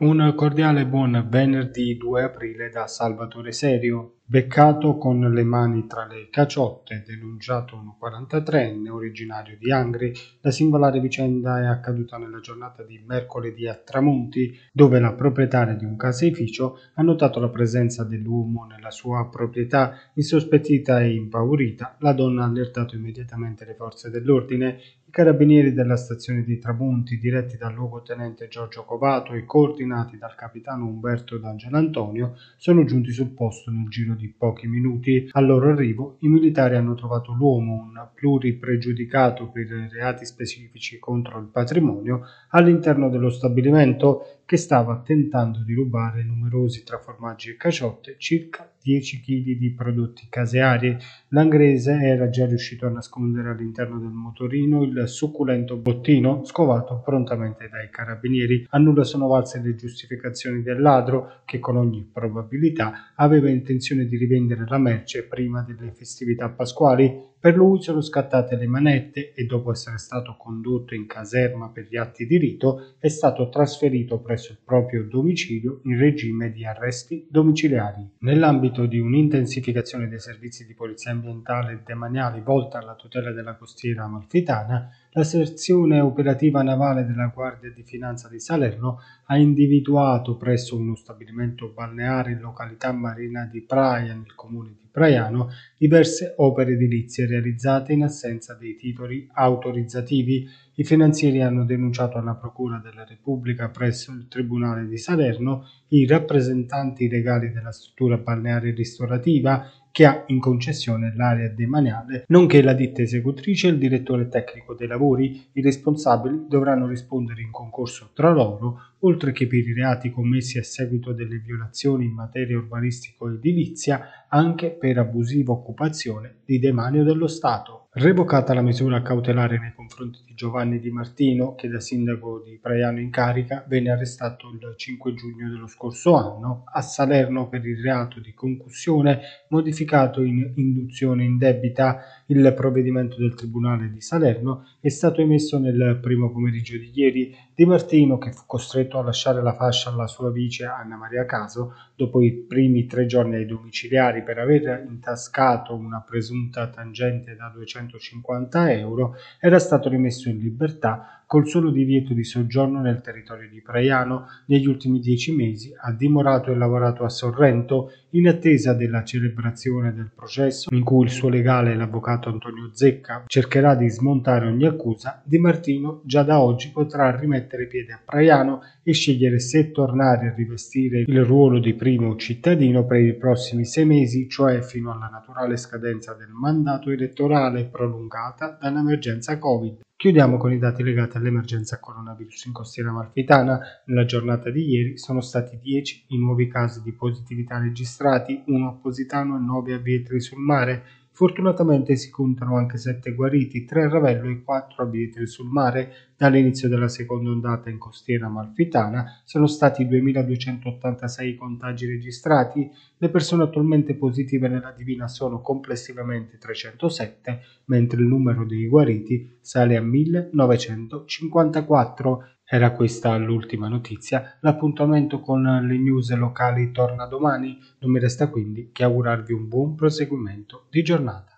Un cordiale buon venerdì 2 aprile da Salvatore Serio. Beccato con le mani tra le caciotte, denunciato un 43enne originario di Angri, la singolare vicenda è accaduta nella giornata di mercoledì a Tramonti, dove la proprietaria di un caseificio ha notato la presenza dell'uomo nella sua proprietà. Insospettita e impaurita, la donna ha allertato immediatamente le forze dell'ordine. I carabinieri della stazione di Tramonti, diretti dal luogotenente Giorgio Covato e coordinati dal capitano Umberto D'Angelo Antonio, sono giunti sul posto nel giro di pochi minuti. Al loro arrivo i militari hanno trovato l'uomo, un pluripregiudicato per reati specifici contro il patrimonio, all'interno dello stabilimento che stava tentando di rubare numerosi tra formaggi e caciotte circa 10 kg di prodotti caseari. L'angrese era già riuscito a nascondere all'interno del motorino il succulento bottino scovato prontamente dai carabinieri. A nulla sono valse le giustificazioni del ladro che con ogni probabilità aveva intenzione di rivendere la merce prima delle festività pasquali. Per lui sono scattate le manette e dopo essere stato condotto in caserma per gli atti di rito è stato trasferito presso il proprio domicilio in regime di arresti domiciliari. Nell'ambito di un'intensificazione dei servizi di polizia ambientale e demaniali volta alla tutela della costiera amalfitana, la sezione operativa navale della Guardia di Finanza di Salerno ha individuato presso uno stabilimento balneare in località marina di Praia, nel comune di Praiano, diverse opere edilizie realizzate in assenza dei titoli autorizzativi. I finanzieri hanno denunciato alla Procura della Repubblica presso il Tribunale di Salerno i rappresentanti legali della struttura balneare ristorativa che ha in concessione l'area demaniale, nonché la ditta esecutrice e il direttore tecnico dei lavori. I responsabili dovranno rispondere in concorso tra loro, oltre che per i reati commessi a seguito delle violazioni in materia urbanistico-edilizia, anche per abusiva occupazione di demanio dello Stato. Revocata la misura cautelare nei confronti di Giovanni Di Martino, che da sindaco di Praiano in carica venne arrestato il 5 giugno dello scorso anno a Salerno per il reato di concussione modificato in induzione indebita. Il provvedimento del Tribunale di Salerno è stato emesso nel primo pomeriggio di ieri. Di Martino, che fu costretto a lasciare la fascia alla sua vice Anna Maria Caso dopo i primi tre giorni ai domiciliari per aver intascato una presunta tangente da 200 250 euro, era stato rimesso in libertà col solo divieto di soggiorno nel territorio di Praiano. Negli ultimi dieci mesi ha dimorato e lavorato a Sorrento in attesa della celebrazione del processo in cui il suo legale, l'avvocato Antonio Zecca, cercherà di smontare ogni accusa. Di Martino già da oggi potrà rimettere piede a Praiano e scegliere se tornare a rivestire il ruolo di primo cittadino per i prossimi sei mesi, cioè fino alla naturale scadenza del mandato elettorale prolungata dall'emergenza Covid. Chiudiamo con i dati legati all'emergenza coronavirus in costiera amalfitana. Nella giornata di ieri sono stati 10 i nuovi casi di positività registrati, uno a Positano e 9 a Vietri sul mare. Fortunatamente si contano anche 7 guariti, 3 a Ravello e 4 a Vietri sul mare. Dall'inizio della seconda ondata in costiera amalfitana sono stati 2.286 contagi registrati. Le persone attualmente positive nella Divina sono complessivamente 307, mentre il numero dei guariti sale a 1954. Era questa l'ultima notizia. L'appuntamento con le news locali torna domani. Non mi resta quindi che augurarvi un buon proseguimento di giornata.